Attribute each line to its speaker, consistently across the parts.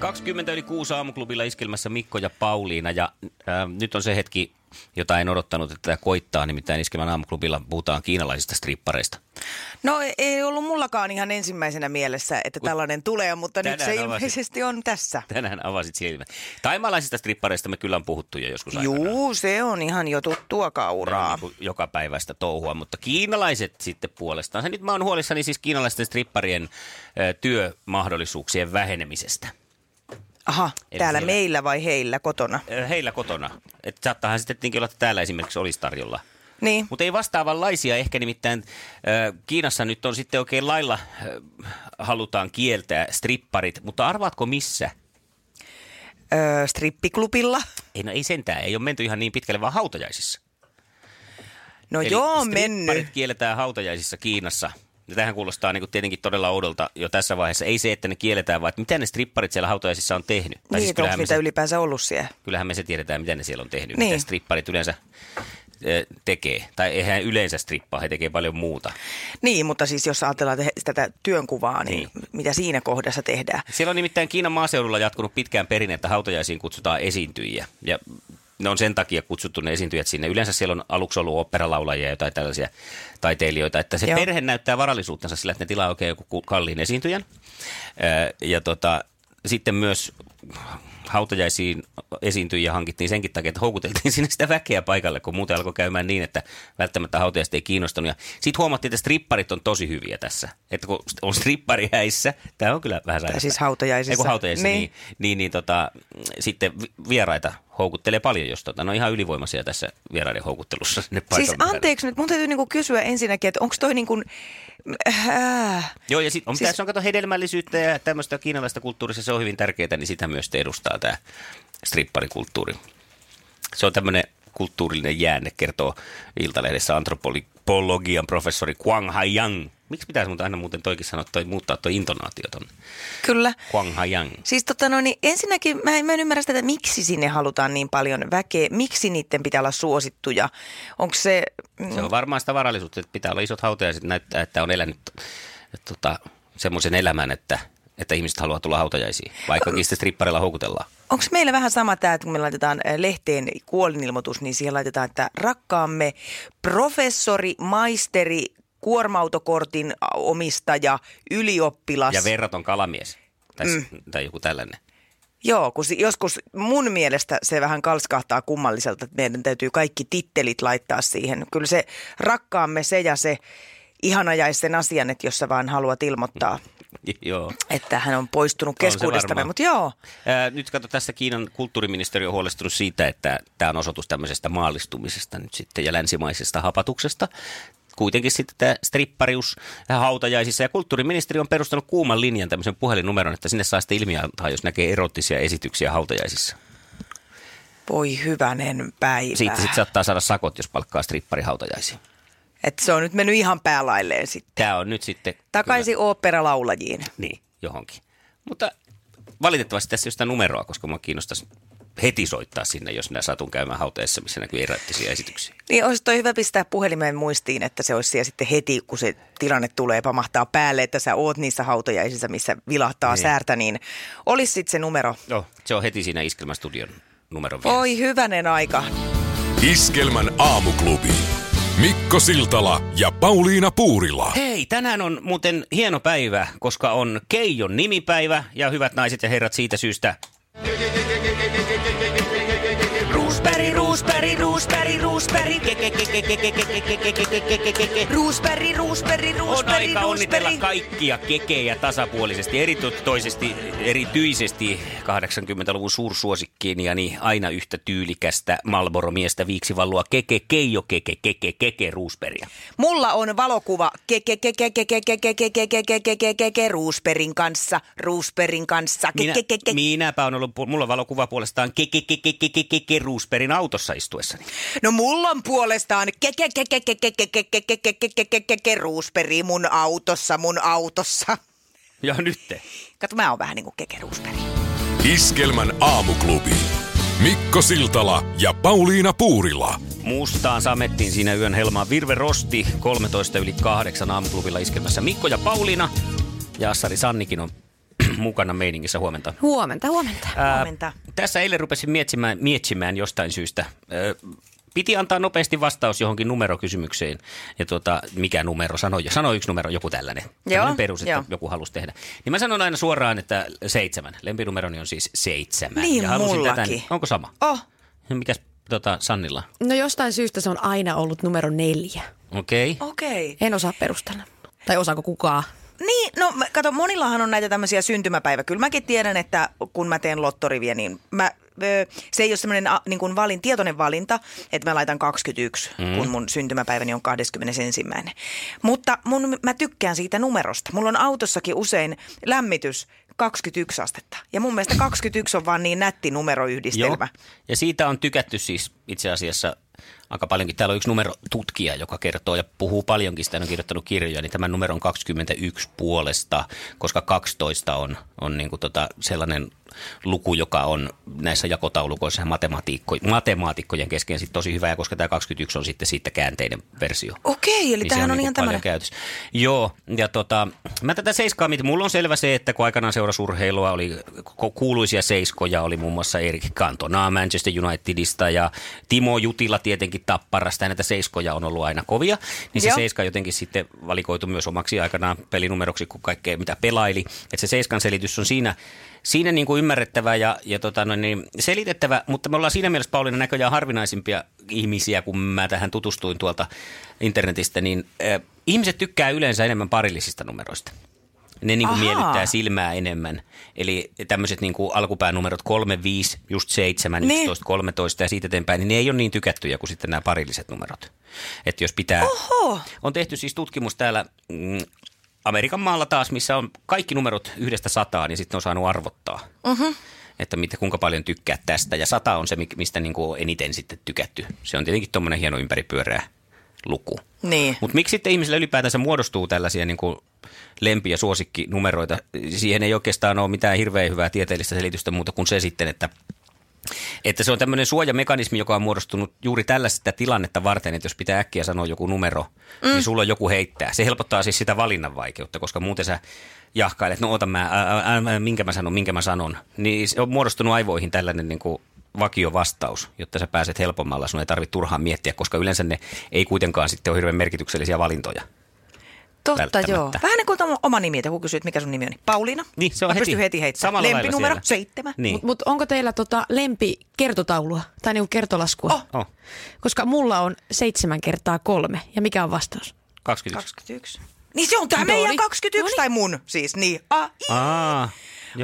Speaker 1: 20 yli 6 aamuklubilla iskelmässä Mikko ja Pauliina ja äh, nyt on se hetki, jota en odottanut, että tämä koittaa, nimittäin iskelmän aamuklubilla puhutaan kiinalaisista strippareista.
Speaker 2: No ei ollut mullakaan ihan ensimmäisenä mielessä, että tällainen tulee, mutta nyt se
Speaker 1: tänään avasit.
Speaker 2: ilmeisesti on tässä.
Speaker 1: Tänään avasit silmät. Taimalaisista strippareista me kyllä on puhuttu jo joskus aikanaan.
Speaker 2: Juu, se on ihan jo tuttua kauraa.
Speaker 1: niin joka päivästä touhua, mutta kiinalaiset sitten puolestaan. Nyt mä oon huolissani siis kiinalaisten stripparien ö, työmahdollisuuksien vähenemisestä.
Speaker 2: Aha,
Speaker 1: Eli
Speaker 2: täällä
Speaker 1: siellä-
Speaker 2: meillä vai heillä kotona?
Speaker 1: Heillä kotona. Että saattaahan sitten tietenkin olla, että täällä esimerkiksi olisi tarjolla.
Speaker 2: Niin.
Speaker 1: Mutta ei vastaavanlaisia ehkä nimittäin ö, Kiinassa nyt on sitten oikein lailla ö, halutaan kieltää stripparit, mutta arvaatko missä?
Speaker 2: Öö, strippiklubilla?
Speaker 1: Ei, no ei sentään, ei ole menty ihan niin pitkälle, vaan hautajaisissa.
Speaker 2: No
Speaker 1: Eli
Speaker 2: joo,
Speaker 1: stripparit
Speaker 2: mennyt.
Speaker 1: kielletään hautajaisissa Kiinassa. Ja tähän kuulostaa niin kuin tietenkin todella oudolta jo tässä vaiheessa. Ei se, että ne kielletään, vaan että mitä ne stripparit siellä hautajaisissa on tehnyt. Tai
Speaker 2: Niin,
Speaker 1: siis
Speaker 2: onko niitä
Speaker 1: se,
Speaker 2: ylipäänsä ollut siellä?
Speaker 1: kyllähän me se tiedetään, mitä ne siellä on tehnyt.
Speaker 2: Niin.
Speaker 1: Mitä stripparit yleensä tekee. Tai eihän yleensä strippaa, he tekee paljon muuta.
Speaker 2: Niin, mutta siis jos ajatellaan te- tätä työnkuvaa, niin,
Speaker 1: Niin.
Speaker 2: mitä siinä kohdassa tehdään?
Speaker 1: Siellä on nimittäin Kiinan maaseudulla jatkunut pitkään perinne, että hautajaisiin kutsutaan esiintyjiä. Ja ne on sen takia kutsuttu ne esiintyjät sinne. Yleensä siellä on aluksi ollut operalaulajia ja jotain tällaisia taiteilijoita. Että se
Speaker 2: Joo.
Speaker 1: perhe näyttää varallisuuttansa sillä, että ne tilaa oikein joku ku- kalliin esiintyjän. Ja tota, sitten myös hautajaisiin esiintyjiä hankittiin senkin takia, että houkuteltiin sinne sitä väkeä paikalle, kun muuten alkoi käymään niin, että välttämättä hautajaiset ei kiinnostunut. Ja sitten huomattiin, että stripparit on tosi hyviä tässä. Että kun on strippari häissä, tämä on kyllä vähän sairasta.
Speaker 2: siis hautajaisissa.
Speaker 1: Ei kun hautajaisissa, niin,
Speaker 2: Niin.
Speaker 1: niin, niin, tota, sitten vi- vieraita houkuttelee paljon, jos tota, ne on ihan ylivoimaisia tässä vieraiden houkuttelussa sinne
Speaker 2: Siis anteeksi nyt, mun täytyy niinku kysyä ensinnäkin, että onko toi niinku... Äh,
Speaker 1: Joo, ja sitten on,
Speaker 2: Siis-
Speaker 1: siis... on kato hedelmällisyyttä ja tämmöistä kiinalaista kulttuurissa, se on hyvin tärkeää, niin sitä myös edustaa tämä stripparikulttuuri. Se on tämmöinen kulttuurillinen jäänne, kertoo Iltalehdessä antropologian professori Quang Haiyang. Miksi pitäisi aina muuten toikin sanoa, toi, muuttaa tuo intonaatio tonne?
Speaker 2: kyllä.
Speaker 1: Quang Haiyang.
Speaker 2: Siis tota no, niin ensinnäkin mä en, mä en ymmärrä sitä, että miksi sinne halutaan niin paljon väkeä, miksi niiden pitää olla suosittuja. Onko se, mm,
Speaker 1: Se on varmaan sitä varallisuutta, että pitää olla isot hautajaiset näyttää, että on elänyt tota, semmoisen elämän, että, että ihmiset haluaa tulla hautajaisiin, vaikkakin sitten stripparilla houkutellaan.
Speaker 2: onko meillä vähän sama tämä, että kun me laitetaan äh, lehteen kuolinilmoitus, niin siihen laitetaan, että rakkaamme professori, maisteri, kuorma-autokortin omistaja, ylioppilas.
Speaker 1: Ja verraton kalamies, tai, mm. tai joku tällainen.
Speaker 2: Joo, kun joskus mun mielestä se vähän kalskahtaa kummalliselta, että meidän täytyy kaikki tittelit laittaa siihen. Kyllä se rakkaamme se ja se ihana sen asian, että jos sä vaan haluat ilmoittaa,
Speaker 1: Joo.
Speaker 2: että hän on poistunut keskuudestamme. Mutta joo,
Speaker 1: Ää, nyt kato, tässä Kiinan kulttuuriministeriö on huolestunut siitä, että tämä on osoitus tämmöisestä maallistumisesta nyt sitten ja länsimaisesta hapatuksesta. Kuitenkin sitten tämä stripparius hautajaisissa ja kulttuuriministeriö on perustanut kuuman linjan tämmöisen puhelinnumeron, että sinne saa sitten ilmiantaa, jos näkee erottisia esityksiä hautajaisissa.
Speaker 2: voi hyvänen päivä.
Speaker 1: Siitä sitten saattaa saada sakot, jos palkkaa strippari hautajaisiin.
Speaker 2: Että se on nyt mennyt ihan päälailleen sitten.
Speaker 1: Tämä on nyt sitten...
Speaker 2: Takaisin oopperalaulajiin.
Speaker 1: Kyllä, niin, johonkin. Mutta valitettavasti tässä ei ole sitä numeroa, koska mua kiinnostaisi heti soittaa sinne, jos minä satun käymään hautajaisissa, missä näkyy erottisia esityksiä.
Speaker 2: Niin olisi toi hyvä pistää puhelimeen muistiin, että se olisi siellä sitten heti, kun se tilanne tulee pamahtaa päälle, että sä oot niissä hautajaisissa, missä vilahtaa
Speaker 1: Niin.
Speaker 2: säärtä, niin olisi sitten se numero.
Speaker 1: Joo, se on heti siinä Iskelmästudion numeron vieressä.
Speaker 2: Oi hyvänen aika.
Speaker 3: Iskelmän aamuklubi. Mikko Siltala ja Pauliina Puurila.
Speaker 1: Hei, tänään on muuten hieno päivä, koska on Keijon nimipäivä ja hyvät naiset ja herrat siitä syystä.
Speaker 2: Ruusperi, ruusperi, ruusperi, ja Roosberry, Roosberry,
Speaker 1: On aika onnitella kaikkia kekejä tasapuolisesti, erityisesti, erityisesti 80-luvun suursuosikkiin ja niin aina yhtä tyylikästä Malboro-miestä viiksivallua keke, keijo keke, keke, keke, ruusperia.
Speaker 2: Mulla on valokuva ke, ke, ke, ke, ke, ke, ke, ke, ke, ke, ke, ke, ke, ke, ke, ke, Roosbergin kanssa, Roosbergin kanssa. Ke,
Speaker 1: Minä,
Speaker 2: ke, ke, ke.
Speaker 1: minäpä on ollut, mulla on valokuva puolestaan keke, keke, keke, keke, ruusperin autossa istuessani.
Speaker 2: No mulla on puolestaan uudestaan. Keruusperi mun autossa, mun autossa.
Speaker 1: Ja nyt te.
Speaker 2: Kato, mä oon vähän niinku kekeruusperi.
Speaker 3: Iskelmän aamuklubi. Mikko Siltala ja Pauliina Puurila.
Speaker 1: Mustaan samettiin siinä yön helmaan Virve Rosti 13 yli 8 aamuklubilla iskelmässä Mikko ja Pauliina. Ja Assari Sannikin on mukana meiningissä. Huomenta.
Speaker 4: Huomenta, huomenta.
Speaker 1: Ää,
Speaker 2: huomenta.
Speaker 1: Tässä eilen rupesin miettimään, miettimään jostain syystä. Ää, piti antaa nopeasti vastaus johonkin numerokysymykseen. Ja tuota, mikä numero? Sano, sano yksi numero, joku tällainen. Tällainen perus, että
Speaker 2: joo.
Speaker 1: joku halusi tehdä. Niin mä sanon aina suoraan, että seitsemän. Lempinumeroni on siis seitsemän.
Speaker 2: Niin
Speaker 1: ja halusin
Speaker 2: mullakin.
Speaker 1: niin- onko sama?
Speaker 2: Oh,
Speaker 1: Mikäs tota, Sannilla?
Speaker 4: No jostain syystä se on aina ollut numero neljä.
Speaker 1: Okei. Okay.
Speaker 2: okei.
Speaker 4: En osaa perustella. Tai osaako kukaan?
Speaker 2: Niin, no kato, monillahan on näitä tämmöisiä syntymäpäivä. Kyllä mäkin tiedän, että kun mä teen lottoriviä, niin mä, se ei ole semmoinen niin kuin valin, tietoinen valinta, että mä laitan 21, mm. kun mun syntymäpäiväni on 21. Mutta mun, mä tykkään siitä numerosta. Mulla on autossakin usein lämmitys 21 astetta. Ja mun mielestä 21 on vaan niin nätti numeroyhdistelmä.
Speaker 1: Ja siitä on tykätty siis itse asiassa aika paljonkin. Täällä on yksi numerotutkija, joka kertoo ja puhuu paljonkin, sitä on kirjoittanut kirjoja, niin tämän numeron 21 puolesta, koska 12 on, on niin kuin tota sellainen luku, joka on näissä jakotaulukoissa ja matematiikko, matemaatikkojen kesken sit tosi hyvä, ja koska tämä 21 on sitten siitä käänteinen versio.
Speaker 2: Okei, eli
Speaker 1: Niin
Speaker 2: tämähän on,
Speaker 1: niinku
Speaker 2: ihan tämmöinen.
Speaker 1: käytössä. Joo, ja tota, mä tätä seiskaa mietin. Mulla on selvä se, että kun aikanaan seurasurheilua oli ku- kuuluisia seiskoja, oli muun muassa Erik Cantona Manchester Unitedista ja Timo Jutila tietenkin Tapparasta. Ja näitä seiskoja on ollut aina kovia. Niin se
Speaker 2: Joo.
Speaker 1: seiska jotenkin sitten valikoitu myös omaksi aikanaan pelinumeroksi kuin kaikkea mitä pelaili. Että se seiskan selitys on siinä, siinä niin kuin ymmärrettävä ja, ja tota noin niin selitettävä, mutta me ollaan siinä mielessä Pauliina näköjään harvinaisimpia ihmisiä, kun mä tähän tutustuin tuolta internetistä, niin äh, ihmiset tykkää yleensä enemmän parillisista numeroista. Ne niin kuin
Speaker 2: Ahaa.
Speaker 1: miellyttää silmää enemmän. Eli tämmöiset niin kuin alkupäänumerot 3, 5, just 7,
Speaker 2: Niin.
Speaker 1: 11, 13 ja siitä eteenpäin, niin ne ei ole niin tykättyjä kuin sitten nämä parilliset numerot. Että jos pitää...
Speaker 2: Oho.
Speaker 1: On tehty siis tutkimus täällä mm, Amerikan maalla taas, missä on kaikki numerot yhdestä sataan, niin sitten on saanut arvottaa. Uh-huh. Että mitä, kuinka paljon tykkää tästä. Ja sata on se, mi- mistä niin kuin eniten sitten tykätty. Se on tietenkin tuommoinen hieno ympäripyöreä luku.
Speaker 2: Niin.
Speaker 1: Mutta miksi sitten ihmisillä ylipäätänsä muodostuu tällaisia niin kuin lempi- ja suosikkinumeroita? Siihen ei oikeastaan ole mitään hirveän hyvää tieteellistä selitystä muuta kuin se sitten, että että se on tämmöinen suojamekanismi, joka on muodostunut juuri tällaista tilannetta varten, että jos pitää äkkiä sanoa joku numero, mm. niin sulla on joku heittää. Se helpottaa siis sitä valinnan vaikeutta, koska muuten sä jahkailet, no ota mä, ää, ää, ää, minkä mä sanon, minkä mä sanon. Niin se on muodostunut aivoihin tällainen niin kuin vakio vastaus, jotta sä pääset helpommalla. Sun ei tarvitse turhaan miettiä, koska yleensä ne ei kuitenkaan sitten ole hirveän merkityksellisiä valintoja.
Speaker 2: Totta joo. Vähän niin kuin tämä oma nimi, että kun kysyt, mikä sun nimi on. Pauliina.
Speaker 1: Niin, se on
Speaker 2: Mä
Speaker 1: heti-
Speaker 2: heti heittämään. Lempinumero
Speaker 1: siellä.
Speaker 2: seitsemän.
Speaker 1: Niin.
Speaker 4: Mutta mut onko teillä tota lempi kertotaulua tai niinku kertolaskua?
Speaker 2: Oh.
Speaker 1: Oh,
Speaker 4: Koska mulla on seitsemän kertaa kolme. Ja mikä on vastaus?
Speaker 1: 21.
Speaker 2: 21. Niin se on tämä
Speaker 4: No
Speaker 2: meidän
Speaker 4: niin.
Speaker 2: 21
Speaker 4: No niin.
Speaker 2: tai mun siis. Niin. Ah,
Speaker 1: Aa, joo.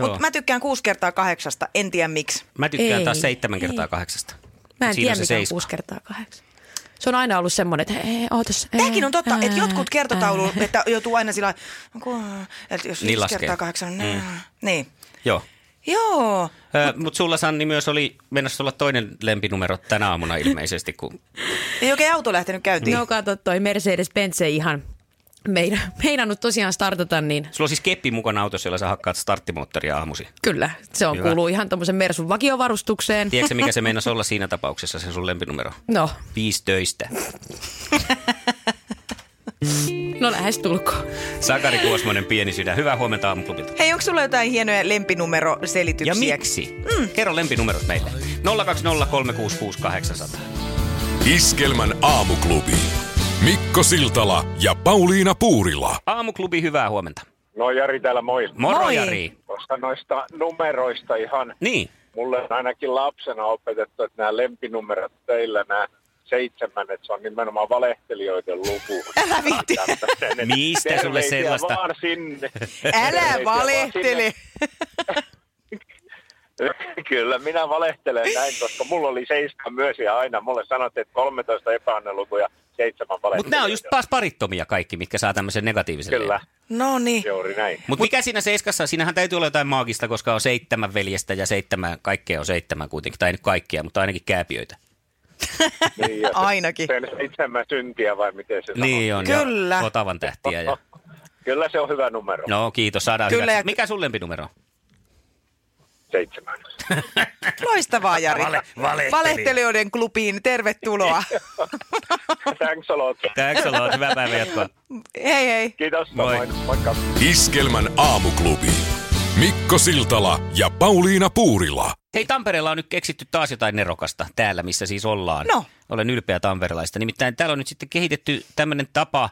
Speaker 2: Mutta mä tykkään kuusi kertaa kahdeksasta, en tiedä miksi.
Speaker 1: Mä tykkään
Speaker 4: Ei,
Speaker 1: taas seitsemän
Speaker 4: ei.
Speaker 1: kertaa kahdeksasta.
Speaker 4: Mä en
Speaker 1: Siinä
Speaker 4: tiedä, mikä on
Speaker 1: seiska.
Speaker 4: kuusi kertaa kahdeksan. Se on aina ollut semmoinen, että hei, ootas.
Speaker 2: Tämäkin on totta, että jotkut kertotaulu, että joutuu aina sillä lailla, että jos
Speaker 1: Niin
Speaker 2: kertaa kahdeksan, niin. niin.
Speaker 1: Joo.
Speaker 2: Joo.
Speaker 1: Mutta sulla Sanni myös oli, mennessä olla toinen lempinumero tänä aamuna ilmeisesti, kun
Speaker 2: Ei oikein auto lähtenyt käyntiin.
Speaker 4: No kato, toi Mercedes-Benz ei ihan meidän, meinannut tosiaan startata, niin
Speaker 1: sulla on siis keppi mukana autossa, jolla sä hakkaat starttimoottoria aamusi.
Speaker 4: kyllä, se on
Speaker 1: Hyvä.
Speaker 4: kuuluu ihan tommosen Mersun vakiovarustukseen.
Speaker 1: Tiedätkö mikä se meinasi olla siinä tapauksessa, se sun lempinumero?
Speaker 4: No,
Speaker 1: Viisi töistä.
Speaker 4: no lähes tulkoon.
Speaker 1: Sakari Kuosmonen, pieni sydän. Hyvää huomenta aamuklubilta.
Speaker 2: Hei, onko sulla jotain hienoja lempinumeroselityksiä?
Speaker 1: Ja miksi? Mm. Kerro lempinumerot meille. 020366800.
Speaker 3: Iskelmän aamuklubi. Mikko Siltala ja Pauliina Puurila.
Speaker 1: Aamuklubi, hyvää huomenta.
Speaker 5: No Jari täällä moi.
Speaker 1: Moro
Speaker 2: Moi.
Speaker 1: Jari.
Speaker 5: Tuosta noista numeroista ihan
Speaker 1: Niin,
Speaker 5: Mulle on ainakin lapsena opetettu, että nämä lempinumerot teillä, nämä seitsemän, että se on nimenomaan valehtelijoiden luku.
Speaker 2: Älä viitti.
Speaker 1: Mistä sulle sellaista?
Speaker 5: vaan sinne.
Speaker 2: Älä valehtele.
Speaker 5: Kyllä, minä valehtelen näin, koska mulla oli seitsemän myös ja aina mulle sanottiin, että 13 epäonnen luku ja seitsemän valehtelijoita.
Speaker 1: Mutta nämä on just taas parittomia kaikki, mitkä saa tämmöisen negatiivisen
Speaker 5: Kyllä,
Speaker 2: No niin.
Speaker 5: juuri näin.
Speaker 1: Mutta mikä siinä seiskassa, siinähän täytyy olla jotain maagista, koska on seitsemän veljestä ja seitsemän, kaikkea on seitsemän kuitenkin, tai ei nyt kaikkia, mutta ainakin kääpiöitä.
Speaker 5: Niin, ja se-
Speaker 2: Ainakin.
Speaker 5: Sen seitsemän syntiä vai miten se
Speaker 1: Niin on,
Speaker 2: Kyllä.
Speaker 1: ja otavan tähtiä. Ja...
Speaker 5: Kyllä se on hyvä numero.
Speaker 1: No kiitos, saadaan
Speaker 2: Kyllä,
Speaker 1: Kyllä,
Speaker 2: ja-
Speaker 1: Mikä sun lempinumero on?
Speaker 5: Seitsemän.
Speaker 2: Loistavaa, Jari.
Speaker 1: Vale- valehteli.
Speaker 2: Valehtelijoiden klubiin, tervetuloa.
Speaker 5: Thanks a lot.
Speaker 1: Thanks a lot, hyvää päivää jatkoa.
Speaker 2: hei hei.
Speaker 5: Kiitos.
Speaker 1: Moi.
Speaker 5: Moi. Moikka.
Speaker 3: Iskelmän aamuklubi. Mikko Siltala ja Pauliina Puurila.
Speaker 1: Hei, Tampereella on nyt keksitty taas jotain nerokasta täällä, missä siis ollaan.
Speaker 2: No.
Speaker 1: Olen ylpeä tamperelaista. Nimittäin täällä on nyt sitten kehitetty tämmöinen tapa,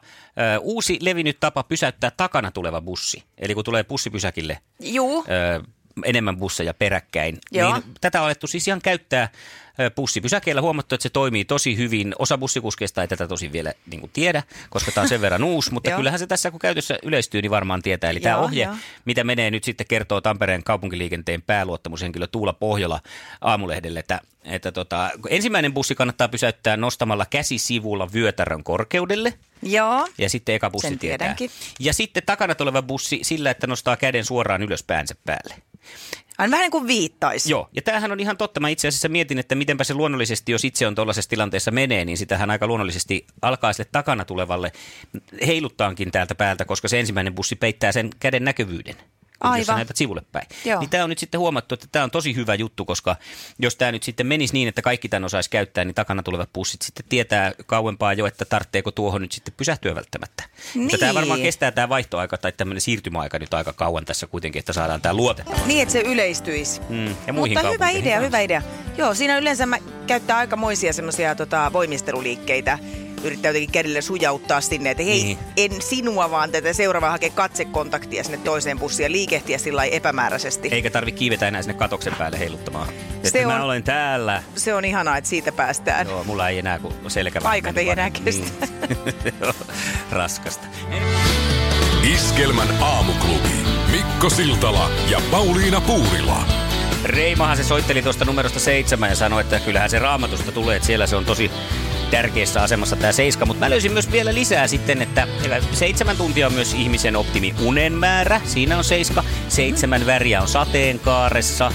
Speaker 1: ö, uusi levinnyt tapa pysäyttää takana tuleva bussi. Eli kun tulee bussipysäkille
Speaker 2: Juu.
Speaker 1: ö, enemmän busseja peräkkäin,
Speaker 2: Joo.
Speaker 1: niin tätä on alettu siis ihan käyttää bussipysäkeillä. Huomattu, että se toimii tosi hyvin. Osa bussikuskeista ei tätä tosin vielä niin kuin tiedä, koska tämä on sen verran uusi, mutta kyllähän se tässä kun käytössä yleistyy, niin varmaan tietää. Eli tämä ohje, mitä menee nyt sitten kertoo Tampereen kaupunkiliikenteen pääluottamushenkilö Tuula Pohjola aamulehdelle, että, että tota, ensimmäinen bussi kannattaa pysäyttää nostamalla käsi sivulla vyötärön korkeudelle.
Speaker 2: Joo.
Speaker 1: Ja sitten eka bussi
Speaker 2: Sen
Speaker 1: tietää.
Speaker 2: tiedänkin.
Speaker 1: Ja sitten takana tuleva bussi sillä, että nostaa käden suoraan ylös päänsä päälle.
Speaker 2: Aina vähän niin kuin viittaisi.
Speaker 1: Joo, ja tämähän on ihan totta. Mä itse asiassa mietin, että mitenpä se luonnollisesti, jos itse on tuollaisessa tilanteessa menee, niin sitähän aika luonnollisesti alkaa sille takana tulevalle heiluttaankin täältä päältä, koska se ensimmäinen bussi peittää sen käden näkyvyyden. Kun Jos sä
Speaker 2: Aivan.
Speaker 1: näytät sivulle päin.
Speaker 2: Joo.
Speaker 1: Niin tämä on nyt sitten huomattu, että tämä on tosi hyvä juttu, koska jos tämä nyt sitten menisi niin, että kaikki tämän osaisi käyttää, niin takana tulevat bussit sitten tietää kauempaa jo, että tarvitseeko tuohon nyt sitten pysähtyä välttämättä. Mutta tämä
Speaker 2: Niin.
Speaker 1: varmaan kestää tämä vaihtoaika tai tämmöinen siirtymäaika nyt aika kauan tässä kuitenkin, että saadaan tämä luotettava.
Speaker 2: Niin, että se yleistyisi.
Speaker 1: Mm, ja muihin
Speaker 2: Mutta hyvä idea, hyvä idea. Joo, siinä yleensä mä käyttää aikamoisia semmoisia tota, voimisteluliikkeitä. Yrittää jotenkin kädellä sujauttaa sinne, että hei,
Speaker 1: Niin.
Speaker 2: en sinua, vaan tätä seuraavaa hakea katsekontaktia sinne toiseen bussiin ja liikehtiä sillä lailla epämääräisesti.
Speaker 1: Eikä tarvi kiivetä enää sinne katoksen päälle heiluttamaan. Että
Speaker 2: Se
Speaker 1: mä
Speaker 2: on-
Speaker 1: olen täällä.
Speaker 2: Se on ihanaa, että siitä päästään.
Speaker 1: Joo, mulla ei enää kuin selkä.
Speaker 2: Paikat ei enää kestä.
Speaker 1: Niin. Raskasta.
Speaker 3: Iskelmän aamuklubi. Mikko Siltala ja Pauliina Puurila.
Speaker 1: Reimahan se soitteli tuosta numerosta seitsemän ja sanoi, että kyllähän se raamatusta tulee, että siellä se on tosi tärkeässä asemassa tämä seiska. Mutta mä löysin myös vielä lisää sitten, että seitsemän tuntia on myös ihmisen optimi unen määrä. Siinä on seiska. Seitsemän väriä on sateenkaaressa.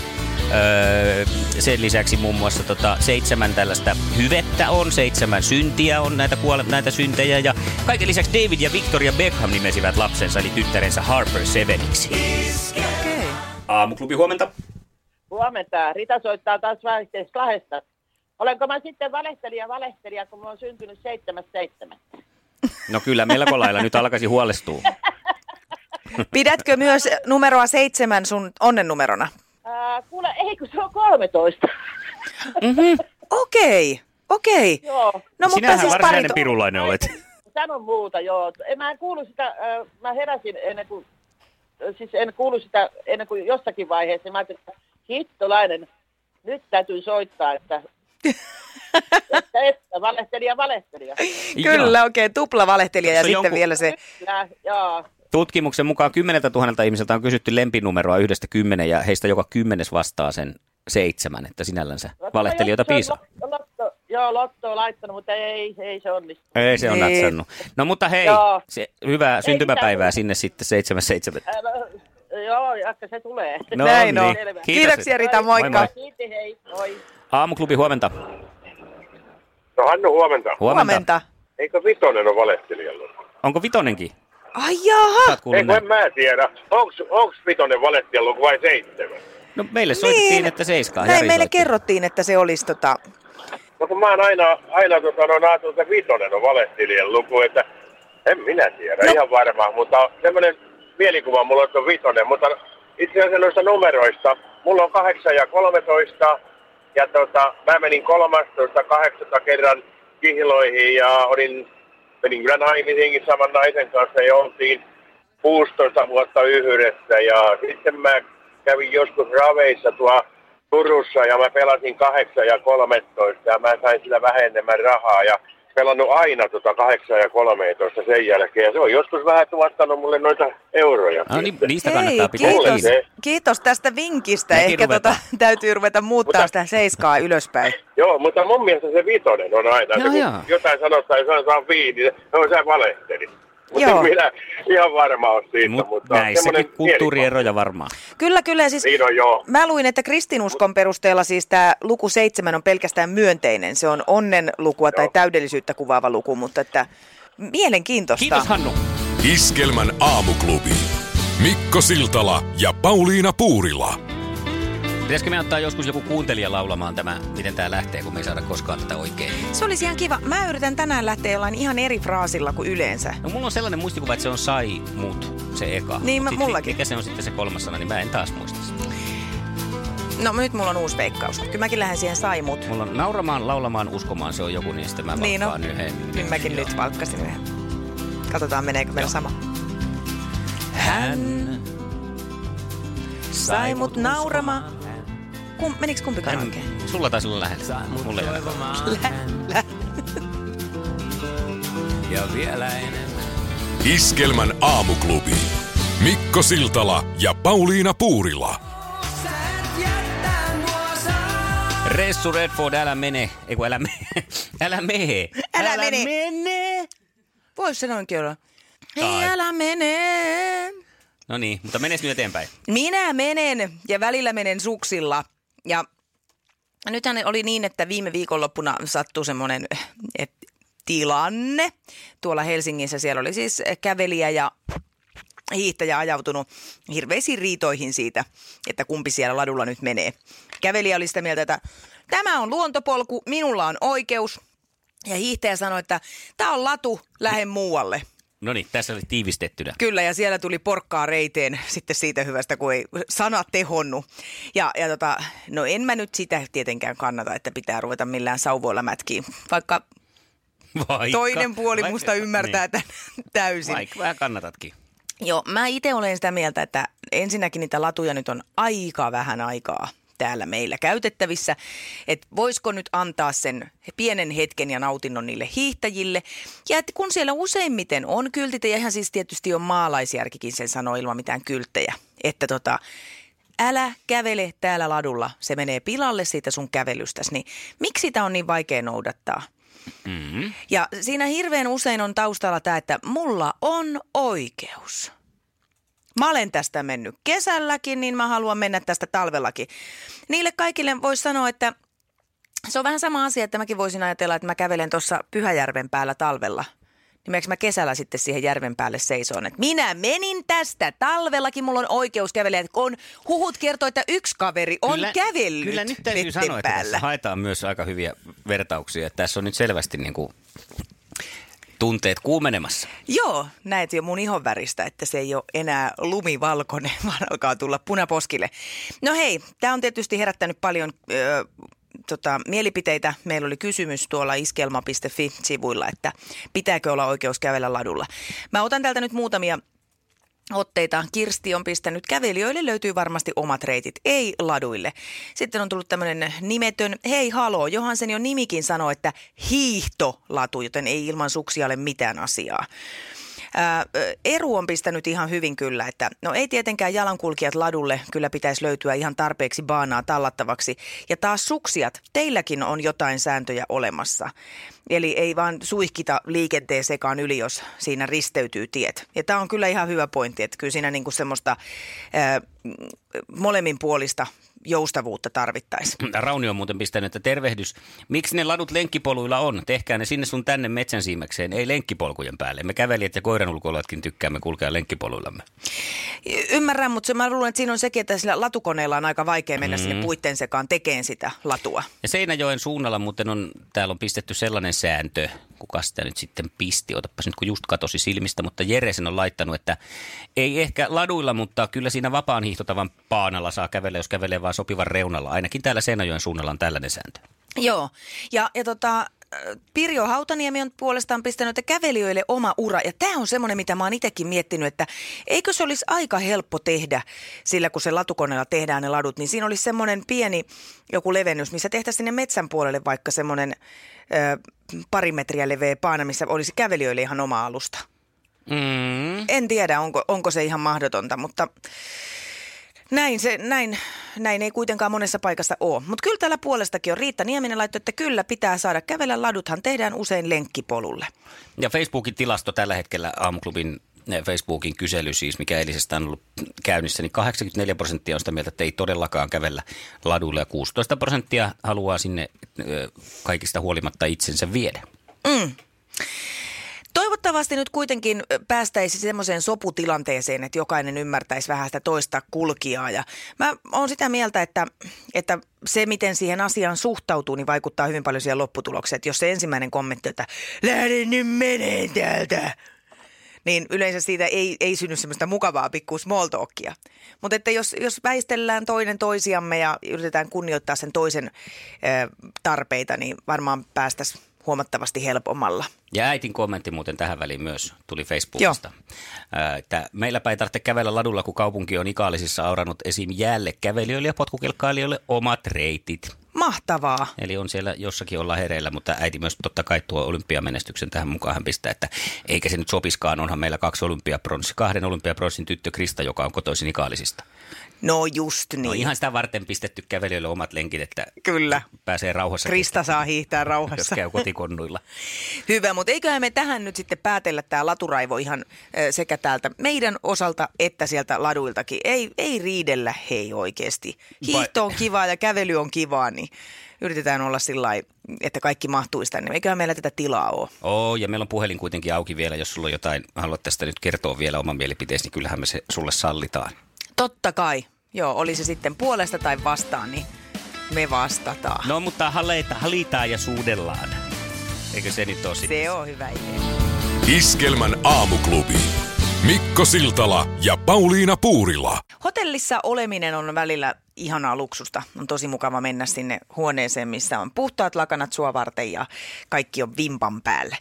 Speaker 1: Öö, sen lisäksi muun muassa tota, seitsemän tällaista hyvettä on, seitsemän syntiä on näitä, kuole- näitä syntejä ja kaiken lisäksi David ja Victoria Beckham nimesivät lapsensa eli tyttärensä Harper Seveniksi.
Speaker 2: Okei.
Speaker 1: Aamuklubi huomenta.
Speaker 6: Huomenta. Rita soittaa taas vaihteessa kahdesta. Olenko mä sitten valehtelija valehtelija, kun mä oon syntynyt 7.7.
Speaker 1: No kyllä, melko lailla nyt alkaisi huolestua.
Speaker 2: Pidätkö myös numeroa seitsemän sun onnennumerona?
Speaker 6: Ää, kuule, ei kun se on 13.
Speaker 2: Okei, okei.
Speaker 6: joo,
Speaker 2: No mutta
Speaker 1: Sinähän
Speaker 2: siis
Speaker 1: varsinainen
Speaker 2: pari...
Speaker 1: pirulainen olet.
Speaker 6: sano muuta, joo. En, mä en kuulu sitä, ää, mä heräsin ennen kuin, siis en kuulu sitä ennen kuin jossakin vaiheessa. Mä ajattelin, että hittolainen, nyt täytyy soittaa, että, että, että valehtelija, valehtelija.
Speaker 2: Kyllä, okei, okay, tupla valehtelija ja sitten
Speaker 1: jonkun-
Speaker 2: vielä se...
Speaker 6: Ja, joo.
Speaker 1: Tutkimuksen mukaan 10 000 ihmiseltä on kysytty lempinumeroa yhdestä kymmenen ja heistä joka kymmenes vastaa sen seitsemän, että sinällänsä valehtelijoita
Speaker 6: Se on
Speaker 1: piisaa.
Speaker 6: Lotto, joo, Lotto on laittanut, mutta ei, ei se onnistu.
Speaker 1: Ei se on
Speaker 2: Niin.
Speaker 1: natsannut. No mutta hei,
Speaker 6: Joo.
Speaker 1: se, hyvää syntymäpäivää
Speaker 6: mitään.
Speaker 1: sinne sitten 77.
Speaker 6: Joo, jaka se tulee.
Speaker 1: No
Speaker 2: Näin on.
Speaker 1: niin.
Speaker 6: Selvä.
Speaker 1: Kiitos.
Speaker 2: Kiitoksia Rita, moikka.
Speaker 1: Moi, moi.
Speaker 6: Kiitos, hei, moi.
Speaker 1: Aamuklubi huomenta.
Speaker 5: No Hannu, huomenta.
Speaker 1: Huomenta.
Speaker 2: Huomenta.
Speaker 5: Eikö Vitonen ole valehtelijalla?
Speaker 1: Onko vitonenkin?
Speaker 2: Ai jaha.
Speaker 1: Sä oot kuullut
Speaker 5: Ei kun
Speaker 1: näin.
Speaker 5: en mä tiedä. Onks, onks Vitonen valehtelijalla vai seitsemän?
Speaker 1: No meille soitettiin, että seiskaa.
Speaker 2: Näin
Speaker 1: Jari
Speaker 2: meille
Speaker 1: soitti.
Speaker 2: kerrottiin, että se olisi tota...
Speaker 5: No kun mä oon aina, aina tota, no, ajatellut, että Vitonen on valehtelijan luku, että en minä tiedä no. ihan varmaan, mutta semmoinen mielikuva mulla on, Vitonen, mutta itse asiassa noista numeroista, mulla on 8 ja 13, ja tota, mä menin 13 8 kerran kihloihin ja olin, menin kyllä naimisiinkin saman naisen kanssa ja oltiin 16 vuotta yhdessä. Ja sitten mä kävin joskus raveissa tuo Turussa ja mä pelasin 8 ja 13 ja mä sain sillä vähän enemmän rahaa. Ja pelannut aina tota 8 ja 13 sen jälkeen ja se on joskus vähän tuottanut mulle noita euroja.
Speaker 1: No niin, niistä
Speaker 2: Hei,
Speaker 1: kannattaa pitää
Speaker 5: Mulle
Speaker 2: kiitos,
Speaker 5: se-
Speaker 2: kiitos tästä vinkistä.
Speaker 1: Mäkin
Speaker 2: Ehkä
Speaker 1: ruvetaan.
Speaker 2: tota, täytyy ruveta muuttaa
Speaker 5: Mutta-
Speaker 2: sitä seiskaa ylöspäin.
Speaker 5: Joo, mutta mun mielestä se vitonen on aina.
Speaker 1: Joo,
Speaker 5: se, kun
Speaker 1: joo.
Speaker 5: jotain sanotaan, jos saa viini, no sä valehtelit. Mutta
Speaker 2: Joo.
Speaker 5: minä ihan varma on siitä.
Speaker 1: Mut
Speaker 5: mutta
Speaker 1: näissäkin kulttuurieroja varmaan.
Speaker 2: Kyllä, kyllä. ja Siis
Speaker 5: Niin on joo.
Speaker 2: Mä luin, että kristinuskon perusteella siis tämä luku seitsemän on pelkästään myönteinen. Se on onnen lukua tai täydellisyyttä kuvaava luku, mutta että mielenkiintoista.
Speaker 1: Kiitos Hannu.
Speaker 3: Iskelmän aamuklubi. Mikko Siltala ja Pauliina Puurila.
Speaker 1: Pitäisikö me ottaa joskus joku kuuntelija laulamaan tämä, miten tämä lähtee, kun me ei saada koskaan tätä oikein?
Speaker 2: Se olisi ihan kiva. Mä yritän tänään lähteä jollain ihan eri fraasilla kuin yleensä.
Speaker 1: No mulla on sellainen muistikuva, että se on sai mut, se eka.
Speaker 2: Niin, mä- mullakin.
Speaker 1: Mikä se on sitten se kolmas sana, niin mä en taas muista sitä.
Speaker 2: No nyt mulla on uusi veikkaus. Kyllä mäkin lähden siihen saimut.
Speaker 1: Mulla on nauramaan, laulamaan, uskomaan, se on joku, niin sitten mä
Speaker 2: Niin on.
Speaker 1: valkkaan yhden.
Speaker 2: Niin mäkin nyt valkkasin yhden. Katsotaan meneekö meillä sama.
Speaker 1: Hän
Speaker 2: Sai mut nauramaan. Kum, menikö kumpikaan
Speaker 1: Hän,
Speaker 2: oikein?
Speaker 1: sulla taisi olla lähellä. Mulla ei ole.
Speaker 7: Ja vielä enemmän.
Speaker 3: Iskelmän aamuklubi. Mikko Siltala ja Pauliina Puurila.
Speaker 1: Ressu Redford, älä mene. Ei kun älä mene. älä mene.
Speaker 2: Älä mene.
Speaker 1: mene.
Speaker 2: Vois se noinkin olla.
Speaker 1: Tai-
Speaker 2: Hei, älä mene.
Speaker 1: No niin, mutta menes nyt eteenpäin.
Speaker 2: Minä menen ja välillä menen suksilla. Ja nythän oli niin, että viime viikonloppuna sattui semmoinen tilanne tuolla Helsingissä. Siellä oli siis kävelijä ja hiihtäjä ajautunut hirveisiin riitoihin siitä, että kumpi siellä ladulla nyt menee. Kävelijä oli sitä mieltä, että tämä on luontopolku, minulla on oikeus. Ja hiihtäjä sanoi, että tämä on latu, lähden muualle.
Speaker 1: No niin, tässä oli tiivistettynä.
Speaker 2: Kyllä, ja siellä tuli porkkaa reiteen sitten siitä hyvästä, kun ei sana tehonnut. Ja, ja tota, no en mä nyt sitä tietenkään kannata, että pitää ruveta millään sauvoilla mätkiin. Vaikka
Speaker 1: Vaikka,
Speaker 2: toinen puoli
Speaker 1: vaikka-
Speaker 2: musta ymmärtää
Speaker 1: Niin,
Speaker 2: tämän täysin.
Speaker 1: vaikka vähän kannatatkin.
Speaker 2: Joo, mä itse olen sitä mieltä, että ensinnäkin niitä latuja nyt on aika vähän aikaa täällä meillä käytettävissä. Että voisiko nyt antaa sen pienen hetken ja nautinnon niille hiihtäjille. Ja että kun siellä useimmiten on kyltit, ja ihan siis tietysti on maalaisjärkikin sen sanoo ilman mitään kylttejä, että tota, älä kävele täällä ladulla, se menee pilalle siitä sun kävelystäsi, niin miksi sitä on niin vaikea noudattaa?
Speaker 1: Mm-hmm.
Speaker 2: Ja siinä hirveän usein on taustalla tämä, että mulla on oikeus. Mä olen tästä mennyt kesälläkin, niin mä haluan mennä tästä talvellakin. Niille kaikille voisi sanoa, että se on vähän sama asia, että mäkin voisin ajatella, että mä kävelen tuossa Pyhäjärven päällä talvella. Niin meneekö mä kesällä sitten siihen järven päälle seisoon, että minä menin tästä talvellakin, mulla on oikeus kävellä. Että kun huhut kertoo, että yksi kaveri on kävellyt
Speaker 1: Kyllä nyt täytyy sanoa, että tässä haetaan myös aika hyviä vertauksia. Että tässä on nyt selvästi niin kuin tunteet kuumenemassa.
Speaker 2: Joo, näet jo mun ihon väristä, että se ei ole enää lumivalkoinen, vaan alkaa tulla punaposkille. No hei, tämä on tietysti herättänyt paljon ö, tota, mielipiteitä. Meillä oli kysymys tuolla iskelma.fi-sivuilla, että pitääkö olla oikeus kävellä ladulla. Mä otan täältä nyt muutamia otteita. Kirsti on pistänyt kävelijöille, löytyy varmasti omat reitit, ei laduille. Sitten on tullut tämmöinen nimetön, hei haloo, Johansen jo nimikin sanoo, että hiihtolatu, joten ei ilman suksia ole mitään asiaa. Ää, Eru on pistänyt ihan hyvin kyllä, että no ei tietenkään jalankulkijat ladulle, kyllä pitäisi löytyä ihan tarpeeksi baanaa tallattavaksi. Ja taas suksijat, teilläkin on jotain sääntöjä olemassa. Eli ei vaan suihkita liikenteen sekaan yli, jos siinä risteytyy tiet. Ja tämä on kyllä ihan hyvä pointti, että kyllä siinä niinku semmoista ää, molemmin puolista joustavuutta tarvittaisiin.
Speaker 1: Rauni on muuten pistänyt, että tervehdys. Miksi ne ladut lenkkipoluilla on? Tehkää ne sinne sun tänne metsän siimekseen, ei lenkkipolkujen päälle. Me kävelijät ja koiran ulkoilijatkin tykkäämme kulkea lenkkipoluillamme.
Speaker 2: Y- Ymmärrän, mutta se, mä luulen, että siinä on sekin, että sillä latukoneella on aika vaikea mennä mm. sinne puitten sekaan tekemään sitä latua.
Speaker 1: Ja Seinäjoen suunnalla muuten on, täällä on pistetty sellainen sääntö, kuka sitä nyt sitten pisti, otapas nyt kun just katosi silmistä, mutta Jere sen on laittanut, että ei ehkä laduilla, mutta kyllä siinä vapaan hiihtotavan paanalla saa kävellä, jos kävelee vaan sopivan reunalla. Ainakin täällä Seinäjoen suunnalla on tällainen sääntö.
Speaker 2: Joo, ja, ja tota, Pirjo Hautaniemi on puolestaan pistänyt, että kävelijöille oma ura. Ja tämä on semmoinen, mitä mä oon itsekin miettinyt, että eikö se olisi aika helppo tehdä, sillä kun se latukoneella tehdään ne ladut, niin siinä olisi semmoinen pieni joku levennys, missä tehtäisiin sinne metsän puolelle vaikka semmoinen ö, pari metriä leveä paana, missä olisi kävelijöille ihan oma alusta.
Speaker 1: Mm.
Speaker 2: En tiedä, onko, onko se ihan mahdotonta, mutta näin, se, näin, näin ei kuitenkaan monessa paikassa ole. Mutta kyllä täällä puolestakin on Riitta Nieminen laittoi, että kyllä pitää saada kävellä. Laduthan tehdään usein lenkkipolulle.
Speaker 1: Ja Facebookin tilasto tällä hetkellä aamuklubin Facebookin kysely siis, mikä eilisestä on ollut käynnissä, niin 84 prosenttia on sitä mieltä, että ei todellakaan kävellä ladulle ja 16 prosenttia haluaa sinne kaikista huolimatta itsensä viedä.
Speaker 2: Mm. Toivottavasti nyt kuitenkin ö, päästäisiin semmoiseen soputilanteeseen, että jokainen ymmärtäisi vähän sitä toista kulkijaa. Ja mä oon sitä mieltä, että, että se, miten siihen asiaan suhtautuu, niin vaikuttaa hyvin paljon siihen lopputulokseen. Että jos se ensimmäinen kommentti, että lähde nyt menee täältä, niin yleensä siitä ei, ei synny semmoista mukavaa pikku small talkia. Mutta että jos, jos väistellään toinen toisiamme ja yritetään kunnioittaa sen toisen ö, tarpeita, niin varmaan päästäisiin huomattavasti helpommalla.
Speaker 1: Ja äitin kommentti muuten tähän väliin myös tuli Facebookista. Ää, Että meilläpä ei tarvitse kävellä ladulla, kun kaupunki on Ikaalisissa aurannut esim. jäälle kävelijöille ja potkukelkkailijoille omat reitit.
Speaker 2: Mahtavaa.
Speaker 1: Eli on siellä jossakin olla hereillä, mutta äiti myös totta kai tuo olympiamenestyksen tähän mukaan hän pistää, että eikä se nyt sopiskaan, onhan meillä kaksi olympiapronssi, kahden olympiapronssin tyttö Krista, joka on kotoisin Ikaalisista.
Speaker 2: No just niin.
Speaker 1: No ihan sitä varten pistetty kävelijöille omat lenkit, että
Speaker 2: Kyllä.
Speaker 1: pääsee rauhassa.
Speaker 2: Krista saa hiihtää
Speaker 1: jos
Speaker 2: rauhassa.
Speaker 1: käy kotikonnuilla.
Speaker 2: Hyvä, mutta eiköhän me tähän nyt sitten päätellä tämä laturaivo ihan sekä täältä meidän osalta että sieltä laduiltakin. Ei, ei riidellä hei oikeasti. Hiihto on kivaa ja kävely on kivaa, niin yritetään olla sillä että kaikki mahtuisi tänne. Eiköhän meillä tätä tilaa ole.
Speaker 1: Oo, ja meillä on puhelin kuitenkin auki vielä, jos sulla on jotain, haluat tästä nyt kertoa vielä oman mielipiteesi, niin kyllähän me se sulle sallitaan.
Speaker 2: Totta kai. Joo, oli se sitten puolesta tai vastaan, niin me vastataan.
Speaker 1: No, mutta haleita, halitaan ja suudellaan. Eikö se nyt ole?
Speaker 2: Se on hyvä idea.
Speaker 3: Iskelmän aamuklubi. Mikko Siltala ja Pauliina Puurila.
Speaker 2: Hotellissa oleminen on välillä ihanaa luksusta. On tosi mukava mennä sinne huoneeseen, missä on puhtaat lakanat sua varten ja kaikki on vimpan päällä.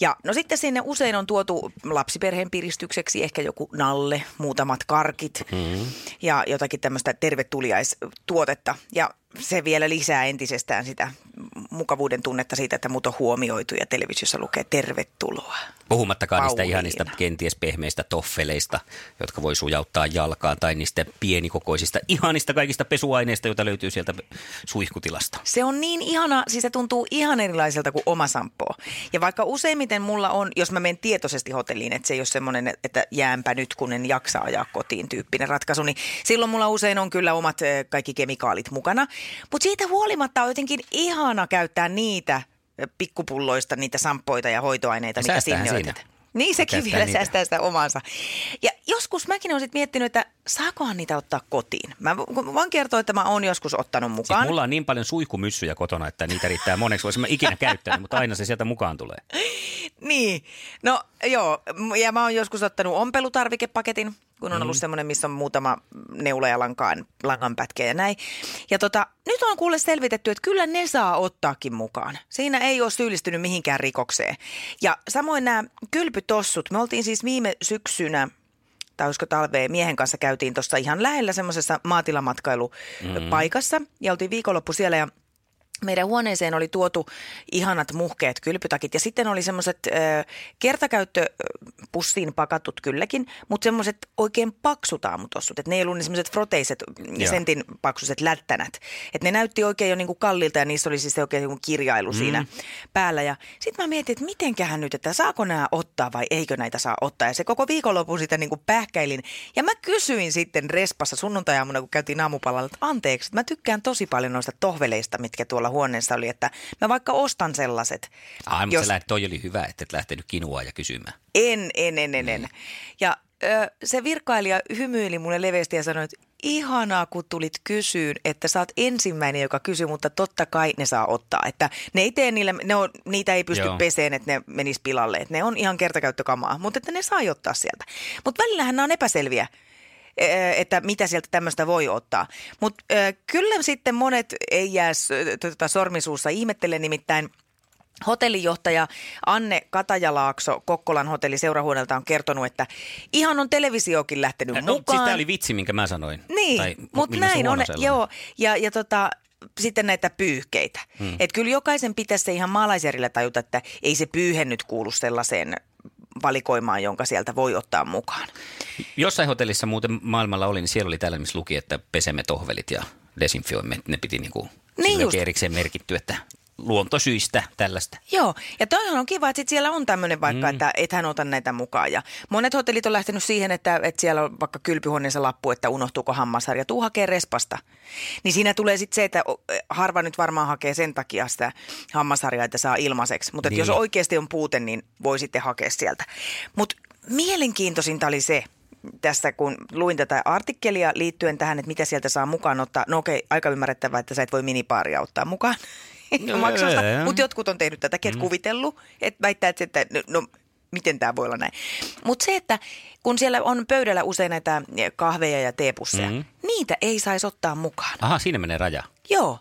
Speaker 2: Ja no sitten sinne usein on tuotu lapsiperheen piristykseksi ehkä joku nalle, muutamat karkit mm-hmm. ja jotakin tämmöistä tervetuliaistuotetta. Ja se vielä lisää entisestään sitä mukavuuden tunnetta siitä, että mut on huomioitu ja televisiossa lukee tervetuloa.
Speaker 1: Puhumattakaan niistä
Speaker 2: Pauliina.
Speaker 1: ihanista kenties pehmeistä toffeleista, jotka voi sujauttaa jalkaan, tai niistä pienikokoisista ihanista kaikista pesuaineista, joita löytyy sieltä suihkutilasta.
Speaker 2: Se on niin ihana, siis se tuntuu ihan erilaiselta kuin oma sampo. Ja vaikka useimmiten mulla on, jos mä menen tietoisesti hotelliin, että se ei ole semmoinen, että jäänpä nyt kun en jaksa ajaa kotiin tyyppinen ratkaisu, niin silloin mulla usein on kyllä omat eh, kaikki kemikaalit mukana. Mutta siitä huolimatta on jotenkin ihana käyttää niitä pikkupulloista, niitä samppoita ja hoitoaineita,
Speaker 1: Ja
Speaker 2: mitä sinne
Speaker 1: siinä.
Speaker 2: otetaan. Niin sekin
Speaker 1: Säästää
Speaker 2: vielä
Speaker 1: niitä.
Speaker 2: säästää sitä omansa. Ja joskus mäkin olen sit miettinyt, että saakohan niitä ottaa kotiin. Mä vo- voin kertoa, että mä oon joskus ottanut
Speaker 1: Siis
Speaker 2: mukaan.
Speaker 1: mulla on niin paljon suihkumyssyjä kotona, että niitä riittää moneksi. Voisin mä ikinä käyttänyt, mutta aina se sieltä mukaan tulee.
Speaker 2: Niin, no joo, ja mä oon joskus ottanut ompelutarvikepaketin, kun on ollut semmoinen, missä on muutama neula ja lankaan, langanpätkä ja näin. Ja tota, nyt on kuule selvitetty, että kyllä ne saa ottaakin mukaan. Siinä ei ole syyllistynyt mihinkään rikokseen. Ja samoin nämä kylpytossut, me oltiin siis viime syksynä tai olisiko talvea, miehen kanssa käytiin tuossa ihan lähellä semmoisessa maatilamatkailupaikassa ja oltiin viikonloppu siellä ja meidän huoneeseen oli tuotu ihanat muhkeet kylpytakit ja sitten oli semmoiset kertakäyttöpussiin pakatut kylläkin, mutta semmoiset oikein paksut aamutossut. Että ne ei ollut ne semmoiset froteiset ja sentin paksuiset lättänät. Että ne näytti oikein jo niinku kallilta ja niissä oli siis oikein joku kirjailu mm. siinä päällä. Ja sitten mä mietin, että mitenkähän nyt, että saako nämä ottaa vai eikö näitä saa ottaa. Ja se koko viikonlopun sitä niinku pähkäilin. Ja mä kysyin sitten Respassa sunnuntajaamuna, kun käytiin aamupalalla, että anteeksi, että mä tykkään tosi paljon noista tohveleista, mitkä tuolla huoneessa oli, että mä vaikka ostan sellaiset.
Speaker 1: Ai, mutta
Speaker 2: Jos-
Speaker 1: Jos... lähdet, toi oli hyvä, että et lähtenyt kinua ja kysymään.
Speaker 2: En, en, en, en, en. Ja ö, se virkailija hymyili mulle leveästi ja sanoi, että ihanaa, kun tulit kysyyn, että sä oot ensimmäinen, joka kysyy, mutta totta kai ne saa ottaa. Että ne ei tee niille, ne on, niitä ei pysty
Speaker 1: Joo.
Speaker 2: peseen, että ne menis pilalle. Että ne on ihan kertakäyttökamaa, mutta että ne saa ottaa sieltä. Mutta välillähän nämä on epäselviä että mitä sieltä tämmöistä voi ottaa. Mutta kyllä sitten monet ei jää tota, sormisuussa ihmettele nimittäin Hotellijohtaja Anne Katajalaakso Kokkolan hotelli seurahuoneelta on kertonut, että ihan on televisiokin lähtenyt
Speaker 1: No,
Speaker 2: mukaan.
Speaker 1: siis tämä oli vitsi, minkä mä sanoin.
Speaker 2: Niin,
Speaker 1: Tai
Speaker 2: mutta näin on.
Speaker 1: sellainen.
Speaker 2: Joo, ja, ja tota, sitten näitä pyyhkeitä. Hmm. Et kyllä jokaisen pitäisi se ihan maalaisjärjellä tajuta, että ei se pyyhe nyt kuulu sellaiseen valikoimaan, jonka sieltä voi ottaa mukaan.
Speaker 1: Jossain hotellissa muuten maailmalla oli, niin siellä oli tällä, missä luki, että pesemme tohvelit ja desinfioimme. Ne piti niinku,
Speaker 2: Niin
Speaker 1: niin
Speaker 2: just.
Speaker 1: erikseen merkitty, että luontosyistä tällaista.
Speaker 2: Joo, ja toihan on kiva, että sit siellä on tämmöinen vaikka, mm. että et hän ota näitä mukaan. Ja monet hotellit on lähtenyt siihen, että, että siellä on vaikka kylpyhuoneessa lappu, että unohtuuko hammasharja, tuu hakee respasta. Niin siinä tulee sitten se, että o- harva nyt varmaan hakee sen takia sitä hammasharjaa, että saa ilmaiseksi. Mutta niin. Jos oikeasti on puute, niin voi sitten hakea sieltä. Mutta mielenkiintoisinta oli se, tässä kun luin tätä artikkelia liittyen tähän, että mitä sieltä saa mukaan ottaa. No okei, aika ymmärrettävää, että sä et voi minipaaria ottaa mukaan
Speaker 1: No,
Speaker 2: maksusta,
Speaker 1: joo.
Speaker 2: mutta jotkut on tehnyt tätäkin, että kuvitellut, että väittää, että, että no, no miten tämä voi olla näin. Mutta se, että kun siellä on pöydällä usein näitä kahveja ja teepusseja, mm. niitä ei saisi ottaa mukaan.
Speaker 1: Aha, siinä menee raja.
Speaker 2: Joo.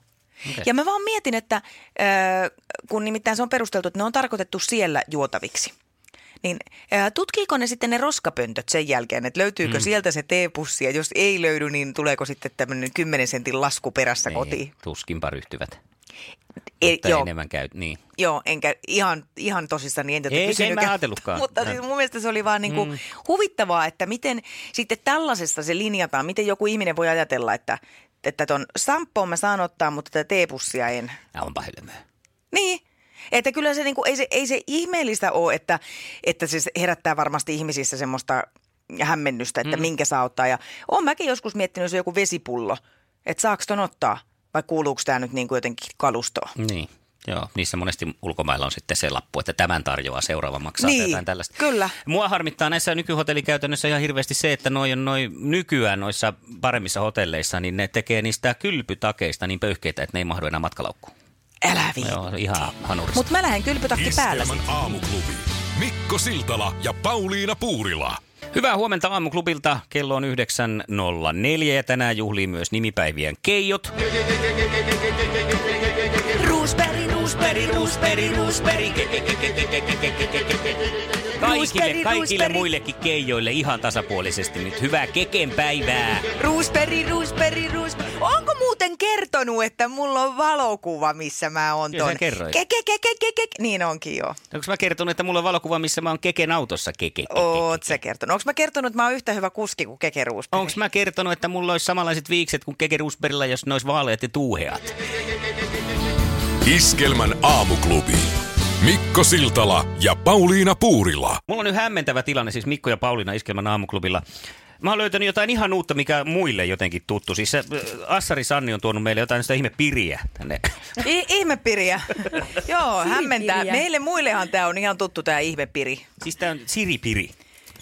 Speaker 2: Okay. Ja mä vaan mietin, että äh, kun nimittäin se on perusteltu, että ne on tarkoitettu siellä juotaviksi. Niin äh, tutkiiko ne sitten ne roskapöntöt sen jälkeen, että löytyykö mm. sieltä se teepussi ja jos ei löydy, niin tuleeko sitten tämmöinen 10 sentin lasku perässä
Speaker 1: Niin,
Speaker 2: kotiin?
Speaker 1: Tuskinpa ryhtyvät.
Speaker 2: Ei,
Speaker 1: Mutta
Speaker 2: joo,
Speaker 1: enemmän käy, niin.
Speaker 2: Joo, enkä ihan, ihan tosissaan niin en tätä
Speaker 1: Ei,
Speaker 2: kysynytkään.
Speaker 1: en mä ajatellutkaan.
Speaker 2: Mutta siis mun mielestä se oli vaan niinku mm. huvittavaa, että miten sitten tällaisesta se linjataan. Miten joku ihminen voi ajatella, että että ton samppoon mä saan ottaa, mutta tätä teepussia en.
Speaker 1: Ja onpa hölmöä.
Speaker 2: Niin. Että kyllä se, niinku, ei, se, ei se ihmeellistä ole, että, että se herättää varmasti ihmisissä semmoista hämmennystä, että mm. minkä saa ottaa. Ja oon mäkin joskus miettinyt, jos on joku vesipullo, että saako ton ottaa vai kuuluuko tämä nyt niinku jotenkin kalustoon.
Speaker 1: Niin. Joo, niissä monesti ulkomailla on sitten se lappu, että tämän tarjoaa seuraava maksaa
Speaker 2: Niin,
Speaker 1: tai jotain tällaista.
Speaker 2: kyllä.
Speaker 1: Mua harmittaa näissä nykyhotellikäytännöissä ihan hirveästi se, että noi, on noi nykyään noissa paremmissa hotelleissa, niin ne tekee niistä kylpytakeista niin pöyhkeitä, että ne ei mahdu enää matkalaukkuun.
Speaker 2: Älä viitti.
Speaker 1: Joo, ihan hanurista.
Speaker 2: Mutta mä lähden kylpytakki päällä
Speaker 3: Iskelmän
Speaker 2: sitten.
Speaker 3: aamuklubi. Mikko Siltala ja Pauliina Puurila.
Speaker 1: Hyvää huomenta aamuklubilta. Kello on 9.04 ja tänään juhlii myös nimipäivien keijot.
Speaker 2: Roosberry, Roosberry, Roosberry, Roosberry.
Speaker 1: Kaikille, kaikille muillekin keijoille ihan tasapuolisesti nyt hyvää keken päivää.
Speaker 2: Roosberry, Roosberry, Roosberry. Onko muuten kertonut, että mulla on valokuva, missä mä oon
Speaker 1: Kyllä sä
Speaker 2: ton?
Speaker 1: kerroit.
Speaker 2: Ke, ke, ke, ke, ke. Niin onkin joo.
Speaker 1: Onko mä kertonut, että mulla on valokuva, missä mä oon keken autossa keke? keke,
Speaker 2: Oot
Speaker 1: keke.
Speaker 2: sä kertonut. Onko mä kertonut, että mä oon yhtä hyvä kuski kuin Keke Roosberry?
Speaker 1: Onko mä kertonut, että mulla olisi samanlaiset viikset kuin Keke Roosbergilla, jos ne olisi vaaleat ja tuuheat?
Speaker 3: Iskelmän aamuklubi. Mikko Siltala ja Pauliina Puurila.
Speaker 1: Mulla on nyt hämmentävä tilanne, siis Mikko ja Pauliina Iskelmän aamuklubilla. Mä oon löytänyt jotain ihan uutta, mikä muille jotenkin tuttu. Siis se, äh, Assari Sanni on tuonut meille jotain sitä ihmepiriä tänne.
Speaker 2: I- ihmepiriä. joo, hämmentää. Meille muillehan tämä on ihan tuttu tämä ihmepiri.
Speaker 1: Siis tää on siripiri.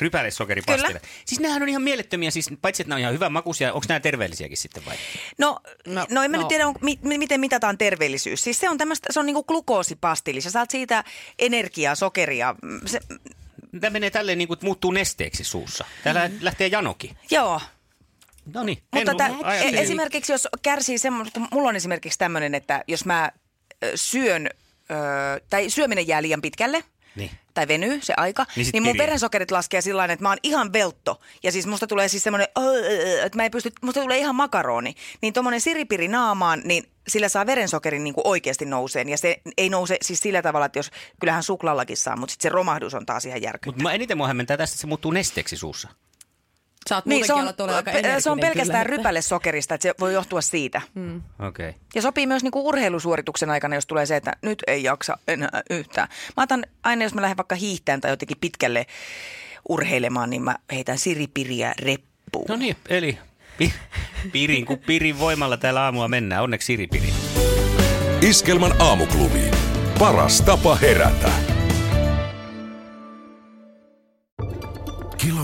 Speaker 1: Rypälessokeripastille.
Speaker 2: Kyllä.
Speaker 1: Siis nämähän on ihan mielettömiä, siis paitsi että nämä on ihan hyvän makuisia, onko nämä terveellisiäkin sitten vai?
Speaker 2: No, no,
Speaker 4: No,
Speaker 2: en mä
Speaker 4: no.
Speaker 2: nyt tiedä, on, mi, mi- miten mitataan terveellisyys. Siis se on tämmöistä, se on niinku glukoosipastilli. Sä saat siitä energiaa, sokeria. Mm, Se,
Speaker 1: Tämä menee tälleen niin kuin, että muuttuu nesteeksi suussa. Täällä
Speaker 2: Mm.
Speaker 1: lähtee janoki.
Speaker 2: joo,
Speaker 1: No niin.
Speaker 2: Mutta
Speaker 1: en
Speaker 2: tä,
Speaker 1: lu- ajattelin-
Speaker 2: e- esimerkiksi jos kärsii semmoista, kun mulla on esimerkiksi tämmöinen, että jos mä syön, ö, tai syöminen jää liian pitkälle,
Speaker 1: Niin.
Speaker 2: tai venyy se aika,
Speaker 1: Niin
Speaker 2: niin, mun verensokerit laskee sillä että mä oon ihan veltto. Ja siis musta tulee siis semmoinen, että mä ei pysty, musta tulee ihan makaroni. Niin tommonen siripiri naamaan, niin sillä saa verensokerin niin kuin oikeasti nouseen. Ja se ei nouse siis sillä tavalla, että jos, kyllähän suklaallakin saa, mutta sitten se romahdus on taas ihan järkyttävä.
Speaker 1: Mutta eniten mua hämmentää tästä, että se muuttuu nesteeksi suussa.
Speaker 4: Sä oot
Speaker 2: Niin, se on,
Speaker 4: olla aika
Speaker 2: se on pelkästään
Speaker 4: kyllä, että-
Speaker 2: rypäle sokerista, että se voi johtua siitä.
Speaker 1: Okei. Okay.
Speaker 2: Ja sopii myös niinku urheilusuorituksen aikana, jos tulee se, että nyt ei jaksa enää yhtään. Mä otan aina, jos mä lähden vaikka hiihtään tai jotenkin pitkälle urheilemaan, niin mä heitän siripiriä reppuun.
Speaker 1: No niin, eli pi- pirin kuin pirin voimalla täällä aamua mennään. Onneksi siripiri.
Speaker 3: Iskelmän aamuklubi. Paras tapa herätä.